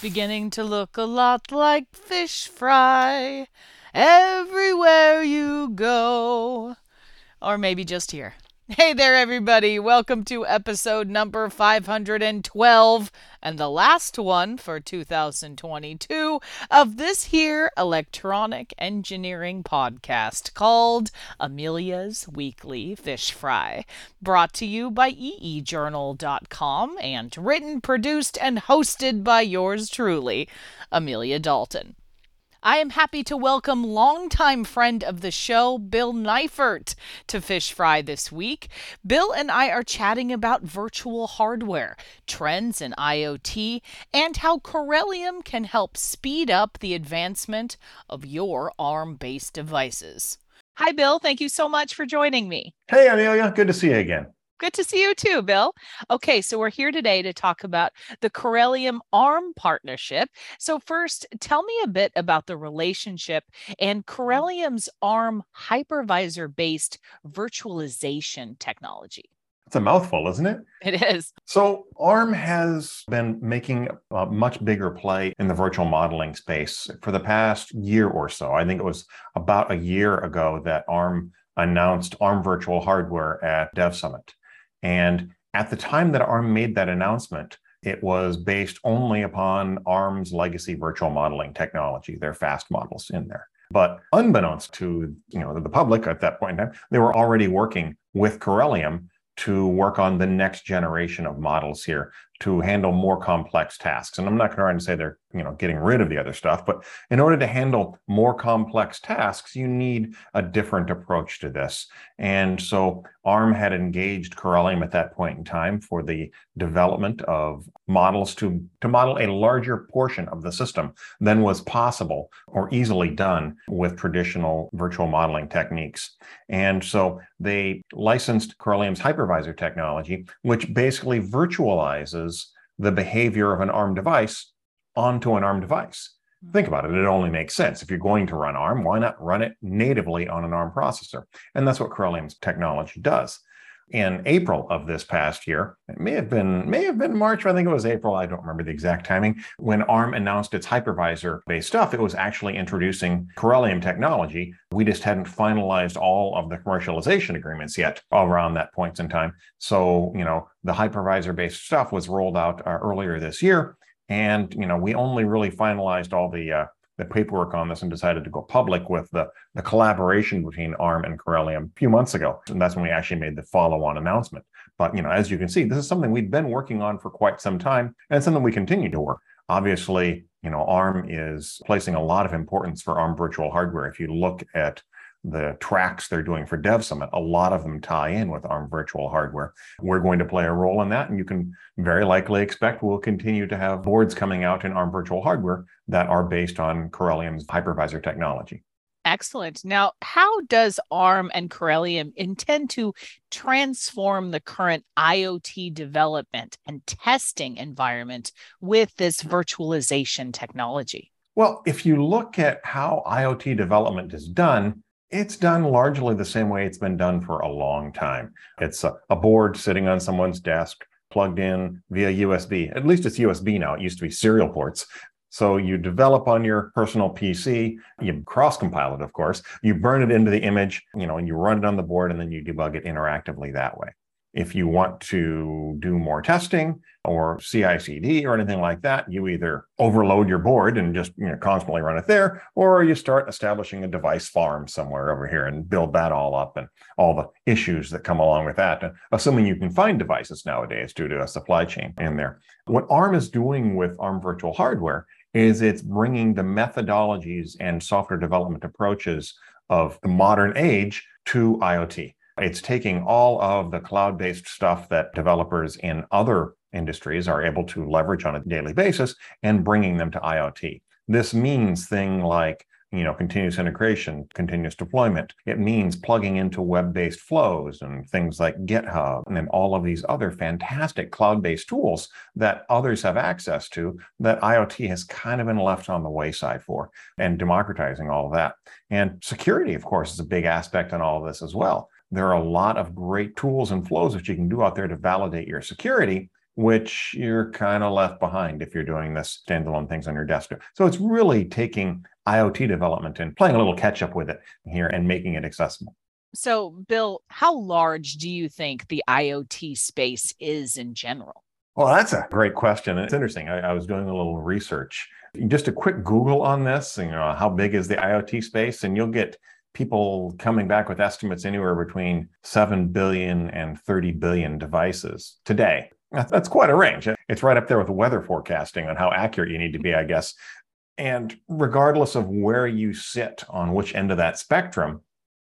beginning to look a lot like fish fry everywhere you go. Or maybe just here. Hey there, everybody. Welcome to episode number 512 and the last one for 2022 of this here electronic engineering podcast called Amelia's Weekly Fish Fry, brought to you by eejournal.com and written, produced, and hosted by yours truly, Amelia Dalton. I am happy to welcome longtime friend of the show, Bill Neifert, to Fish Fry this week. Bill and I are chatting about virtual hardware, trends in IoT, and how Corellium can help speed up the advancement of your ARM based devices. Hi, Bill. Thank you so much for joining me. Hey, Amelia. Good to see you again. Good to see you too, Bill. Okay, so we're here today to talk about the Corellium ARM partnership. So, first, tell me a bit about the relationship and mm-hmm. Corellium's ARM hypervisor based virtualization technology. It's a mouthful, isn't it? It is. So, ARM has been making a much bigger play in the virtual modeling space for the past year or so. I think it was about a year ago that ARM announced ARM virtual hardware at Dev Summit. And at the time that ARM made that announcement, it was based only upon ARM's legacy virtual modeling technology, their fast models in there. But unbeknownst to you know the public at that point in time, they were already working with Corellium to work on the next generation of models here to handle more complex tasks. And I'm not going to say they're, you know, getting rid of the other stuff, but in order to handle more complex tasks, you need a different approach to this. And so ARM had engaged Corellium at that point in time for the development of models to, to model a larger portion of the system than was possible or easily done with traditional virtual modeling techniques. And so they licensed Corellium's hypervisor technology, which basically virtualizes the behavior of an ARM device onto an ARM device. Hmm. Think about it. It only makes sense. If you're going to run ARM, why not run it natively on an ARM processor? And that's what Corellium's technology does in April of this past year. It may have been may have been March. I think it was April. I don't remember the exact timing. When ARM announced its hypervisor-based stuff, it was actually introducing Corellium technology. We just hadn't finalized all of the commercialization agreements yet around that point in time. So you know the hypervisor-based stuff was rolled out uh, earlier this year. And you know, we only really finalized all the uh, the paperwork on this and decided to go public with the, the collaboration between ARM and Corellium a few months ago. And that's when we actually made the follow-on announcement. But you know, as you can see, this is something we've been working on for quite some time, and something we continue to work. Obviously, you know, ARM is placing a lot of importance for ARM virtual hardware. If you look at the tracks they're doing for Dev Summit, a lot of them tie in with ARM virtual hardware. We're going to play a role in that, and you can very likely expect we'll continue to have boards coming out in ARM virtual hardware that are based on Corellium's hypervisor technology. Excellent. Now, how does ARM and Corellium intend to transform the current IoT development and testing environment with this virtualization technology? Well, if you look at how IoT development is done, it's done largely the same way it's been done for a long time. It's a, a, board sitting on someone's desk, plugged in via USB. At least it's USB now. It used to be serial ports. So you develop on your personal PC, you cross compile it, of course, you burn it into the image, you know, and you run it on the board and then you debug it interactively that way. If you want to do more testing or CI/CD or anything like that, you either overload your board and just you know, constantly run it there, or you start establishing a device farm somewhere over here and build that all up and all the issues that come along with that. Assuming you can find devices nowadays due to a supply chain in there. What ARM is doing with ARM virtual hardware is it's bringing the methodologies and software development approaches of the modern age to IoT. It's taking all of the cloud based stuff that developers in other industries are able to leverage on a daily basis and bringing them to IoT. This means things like you know continuous integration continuous deployment. It means plugging into web-based flows and things like github and all of these other fantastic cloud-based tools that others have access to that iot has kind of been left on the wayside for and democratizing all of that. And security of course is a big aspect in all of this as well there are a lot of great tools and flows that you can do out there to validate your security. which you're kind of left behind if you're doing this standalone things on your desktop. So it's really taking IoT development and playing a little catch up with it here and making it accessible. So, Bill, how large do you think the IoT space is in general? Well, that's a great question. It's interesting. I, I, was doing a little research. Just a quick Google on this, you know, how big is the IoT space? And you'll get people coming back with estimates anywhere between 7 billion and 30 billion devices today. That's quite a range. It's right up there with weather forecasting on how accurate you need to be, I guess. And regardless of where you sit on which end of that spectrum,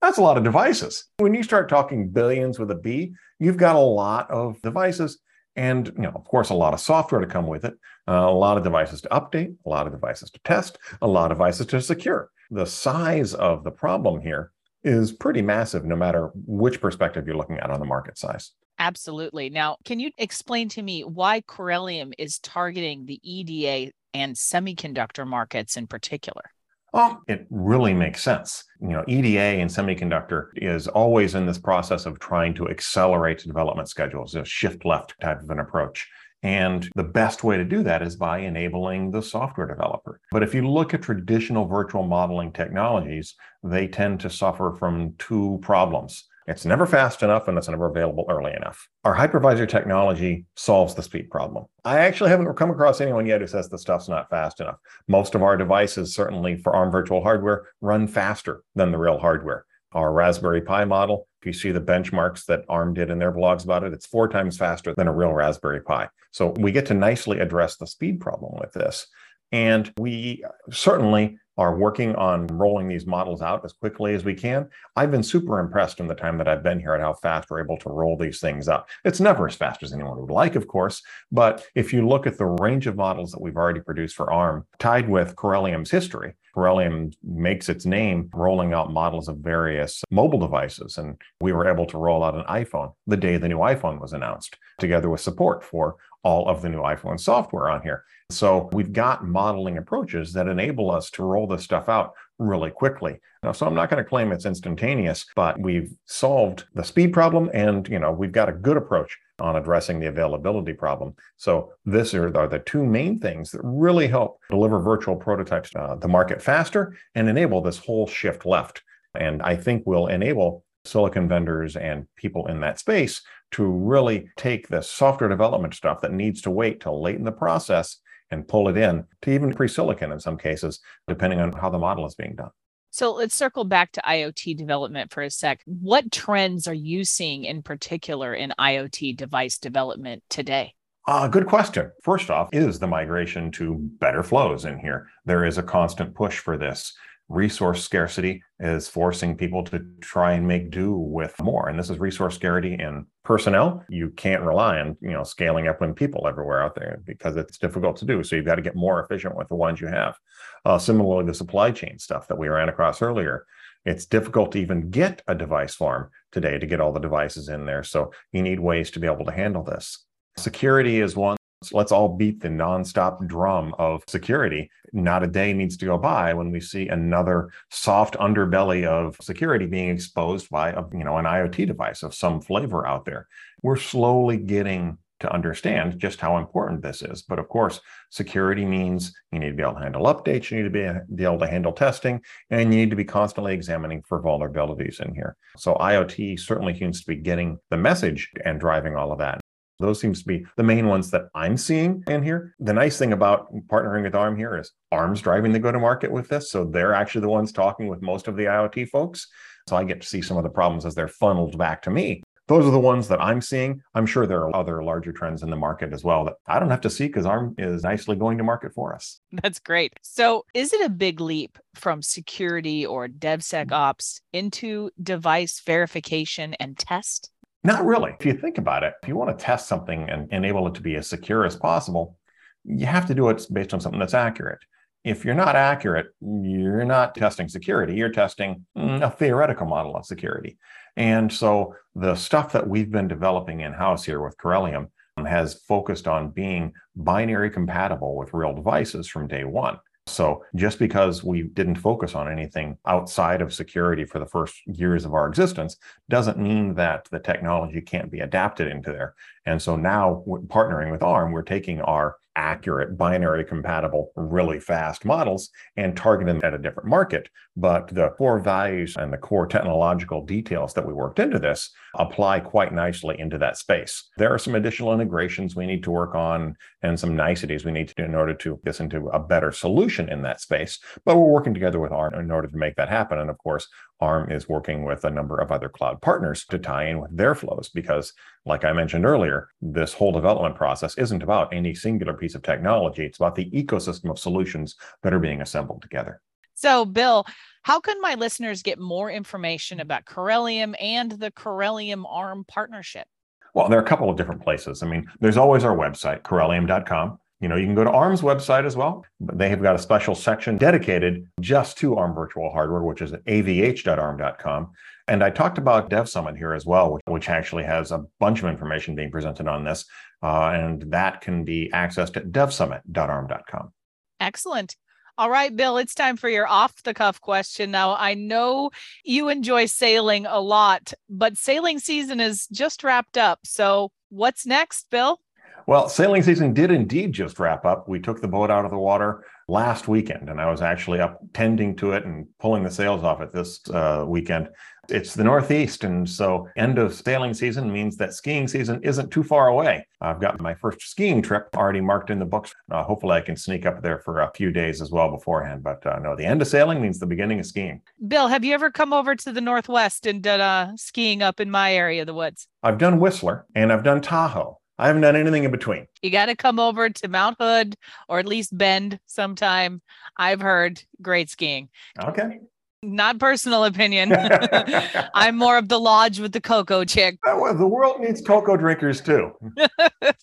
that's a lot of devices. When you start talking billions with a B, you've got a lot of devices and you know of course a lot of software to come with it uh, a lot of devices to update a lot of devices to test a lot of devices to secure. The size of the problem here is pretty massive no matter which perspective you're looking at on the market size. Absolutely. Now can you explain to me why corellium is targeting the eda and semiconductor markets in particular well, it really makes sense. You know, EDA and semiconductor is always in this process of trying to accelerate development schedules, a shift left type of an approach. And the best way to do that is by enabling the software developer. But if you look at traditional virtual modeling technologies, they tend to suffer from two problems. It's never fast enough and it's never available early enough. Our hypervisor technology solves the speed problem. I actually haven't come across anyone yet who says the stuff's not fast enough. Most of our devices, certainly for ARM virtual hardware, run faster than the real hardware. Our Raspberry Pi model, if you see the benchmarks that ARM did in their blogs about it, it's four times faster than a real Raspberry Pi. So we get to nicely address the speed problem with this. And we certainly are working on rolling these models out as quickly as we can. I've been super impressed in the time that I've been here at how fast we're able to roll these things out. It's never as fast as anyone would like, of course, but if you look at the range of models that we've already produced for ARM, tied with Corellium's history, Corellium makes its name rolling out models of various mobile devices. And we were able to roll out an iPhone the day the new iPhone was announced, together with support for all of the new iPhone software on here. So we've got modeling approaches that enable us to roll this stuff out really quickly. Now, so I'm not going to claim it's instantaneous, but we've solved the speed problem and, you know, we've got a good approach on addressing the availability problem. So this are, are the two main things that really help deliver virtual prototypes to uh, the market faster and enable this whole shift left. And I think will enable silicon vendors and people in that space to really take the software development stuff that needs to wait till late in the process and pull it in to even pre-silicon in some cases, depending on how the model is being done. So let's circle back to IoT development for a sec. What trends are you seeing in particular in IoT device development today? Uh, good question. First off, is the migration to better flows in here. There is a constant push for this resource scarcity is forcing people to try and make do with more. And this is resource scarcity in personnel. You can't rely on you know scaling up when people everywhere out there because it's difficult to do. So you've got to get more efficient with the ones you have. Uh, similarly the supply chain stuff that we ran across earlier it's difficult to even get a device farm today to get all the devices in there. So you need ways to be able to handle this. Security is one so let's all beat the nonstop drum of security. Not a day needs to go by when we see another soft underbelly of security being exposed by a, you know an IoT device of some flavor out there. We're slowly getting to understand just how important this is. But of course, security means you need to be able to handle updates, you need to be, be able to handle testing, and you need to be constantly examining for vulnerabilities in here. So IoT certainly seems to be getting the message and driving all of that. Those seems to be the main ones that I'm seeing in here. The nice thing about partnering with ARM here is ARM's driving the go to market with this. So they're actually the ones talking with most of the IoT folks. So I get to see some of the problems as they're funneled back to me. Those are the ones that I'm seeing. I'm sure there are other larger trends in the market as well that I don't have to see because ARM is nicely going to market for us. That's great. So, is it a big leap from security or DevSecOps into device verification and test? Not really. If you think about it, if you want to test something and enable it to be as secure as possible, you have to do it based on something that's accurate. If you're not accurate, you're not testing security, you're testing mm, a theoretical model of security. And so the stuff that we've been developing in house here with Corellium has focused on being binary compatible with real devices from day one. So just because we didn't focus on anything outside of security for the first years of our existence doesn't mean that the technology can't be adapted into there. And so now partnering with ARM, we're taking our accurate binary compatible really fast models and target them at a different market. But the core values and the core technological details that we worked into this apply quite nicely into that space. There are some additional integrations we need to work on and some niceties we need to do in order to get into a better solution in that space. But we're working together with arm in order to make that happen. And of course arm is working with a number of other cloud partners to tie in with their flows because like i mentioned earlier this whole development process isn't about any singular piece of technology. It's about the ecosystem of solutions that are being assembled together. So, Bill, how can my listeners get more information about Corellium and the Corellium ARM partnership? Well, there are a couple of different places. I mean, there's always our website, corellium.com. You know, you can go to ARM's website as well. But they have got a special section dedicated just to ARM virtual hardware, which is avh.arm.com. And I talked about Dev Summit here as well, which, which actually has a bunch of information being presented on this. Uh, and that can be accessed at devsummit.arm.com. Excellent. All right, Bill, it's time for your off the cuff question. Now, I know you enjoy sailing a lot, but sailing season is just wrapped up. So, what's next, Bill? Well, sailing season did indeed just wrap up. We took the boat out of the water last weekend, and I was actually up tending to it and pulling the sails off it this uh, weekend. It's the Northeast, and so end of sailing season means that skiing season isn't too far away. I've got my first skiing trip already marked in the books. Uh, hopefully, I can sneak up there for a few days as well beforehand. But uh, no, the end of sailing means the beginning of skiing. Bill, have you ever come over to the Northwest and done uh, skiing up in my area of the woods? I've done Whistler and I've done Tahoe. I haven't done anything in between. You got to come over to Mount Hood or at least Bend sometime. I've heard great skiing. Okay. Not personal opinion. I'm more of the lodge with the cocoa chick. Well, the world needs cocoa drinkers too.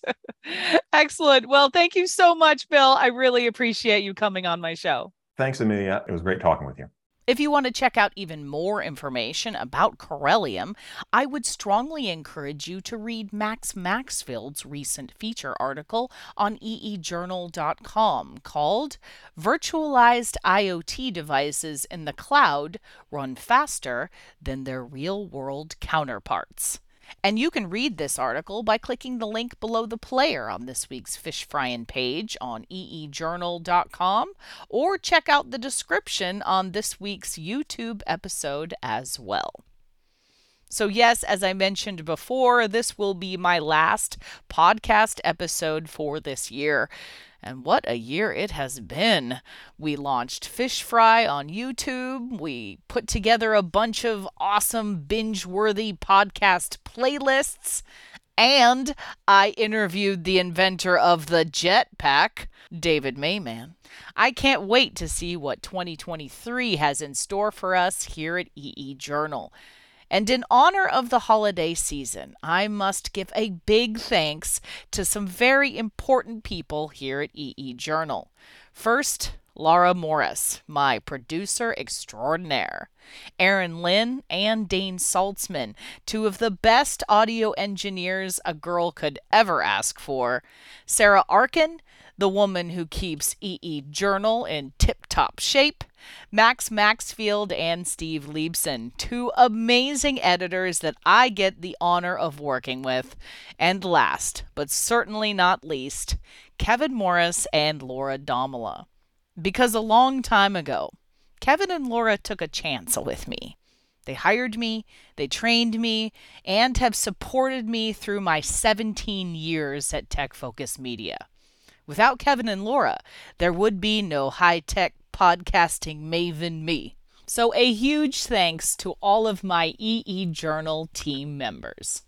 Excellent. Well, thank you so much, Bill. I really appreciate you coming on my show. Thanks, Amelia. It was great talking with you. If you want to check out even more information about Corellium, I would strongly encourage you to read Max Maxfield's recent feature article on eejournal.com called Virtualized IoT Devices in the Cloud Run Faster Than Their Real World Counterparts. And you can read this article by clicking the link below the player on this week's Fish Frying page on eejournal.com or check out the description on this week's YouTube episode as well. So, yes, as I mentioned before, this will be my last podcast episode for this year. And what a year it has been. We launched Fish Fry on YouTube. We put together a bunch of awesome binge worthy podcast playlists. And I interviewed the inventor of the jetpack, David Mayman. I can't wait to see what 2023 has in store for us here at EE Journal. And in honor of the holiday season, I must give a big thanks to some very important people here at EE Journal. First, Laura Morris, my producer extraordinaire. Aaron Lynn and Dane Saltzman, two of the best audio engineers a girl could ever ask for. Sarah Arkin, the woman who keeps EE Journal in tip top shape. Max Maxfield and Steve Leibson, two amazing editors that I get the honor of working with. And last, but certainly not least, Kevin Morris and Laura Domela. Because a long time ago, Kevin and Laura took a chance with me. They hired me, they trained me, and have supported me through my 17 years at Tech Focus Media. Without Kevin and Laura, there would be no high tech podcasting maven me. So, a huge thanks to all of my EE Journal team members.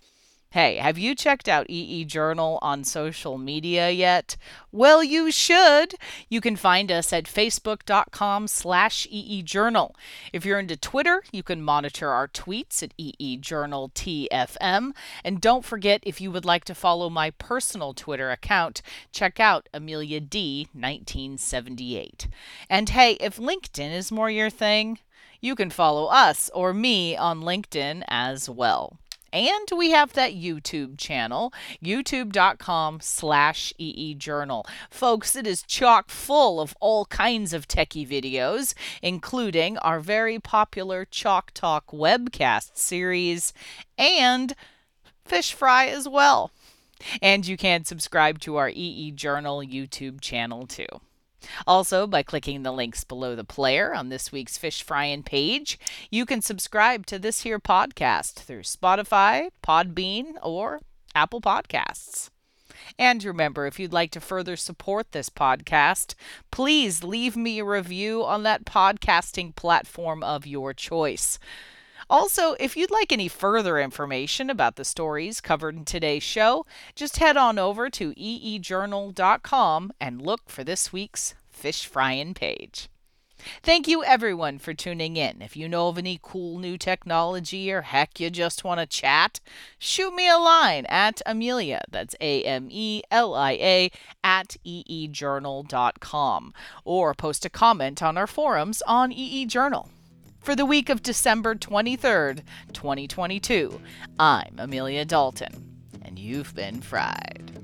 Hey, have you checked out EE Journal on social media yet? Well, you should. You can find us at facebook.com slash eejournal. If you're into Twitter, you can monitor our tweets at eejournaltfm. And don't forget, if you would like to follow my personal Twitter account, check out Amelia D 1978. And hey, if LinkedIn is more your thing, you can follow us or me on LinkedIn as well. And we have that YouTube channel, youtube.com slash eejournal. Folks, it is chock full of all kinds of techie videos, including our very popular Chalk Talk webcast series and Fish Fry as well. And you can subscribe to our EE Journal YouTube channel too. Also, by clicking the links below the player on this week's Fish Fryin' page, you can subscribe to this here podcast through Spotify, Podbean, or Apple Podcasts. And remember, if you'd like to further support this podcast, please leave me a review on that podcasting platform of your choice. Also, if you'd like any further information about the stories covered in today's show, just head on over to eejournal.com and look for this week's Fish Fryin' page. Thank you everyone for tuning in. If you know of any cool new technology or heck you just want to chat, shoot me a line at Amelia, that's A M E L I A, at eejournal.com, or post a comment on our forums on eejournal. For the week of December 23rd, 2022, I'm Amelia Dalton, and you've been fried.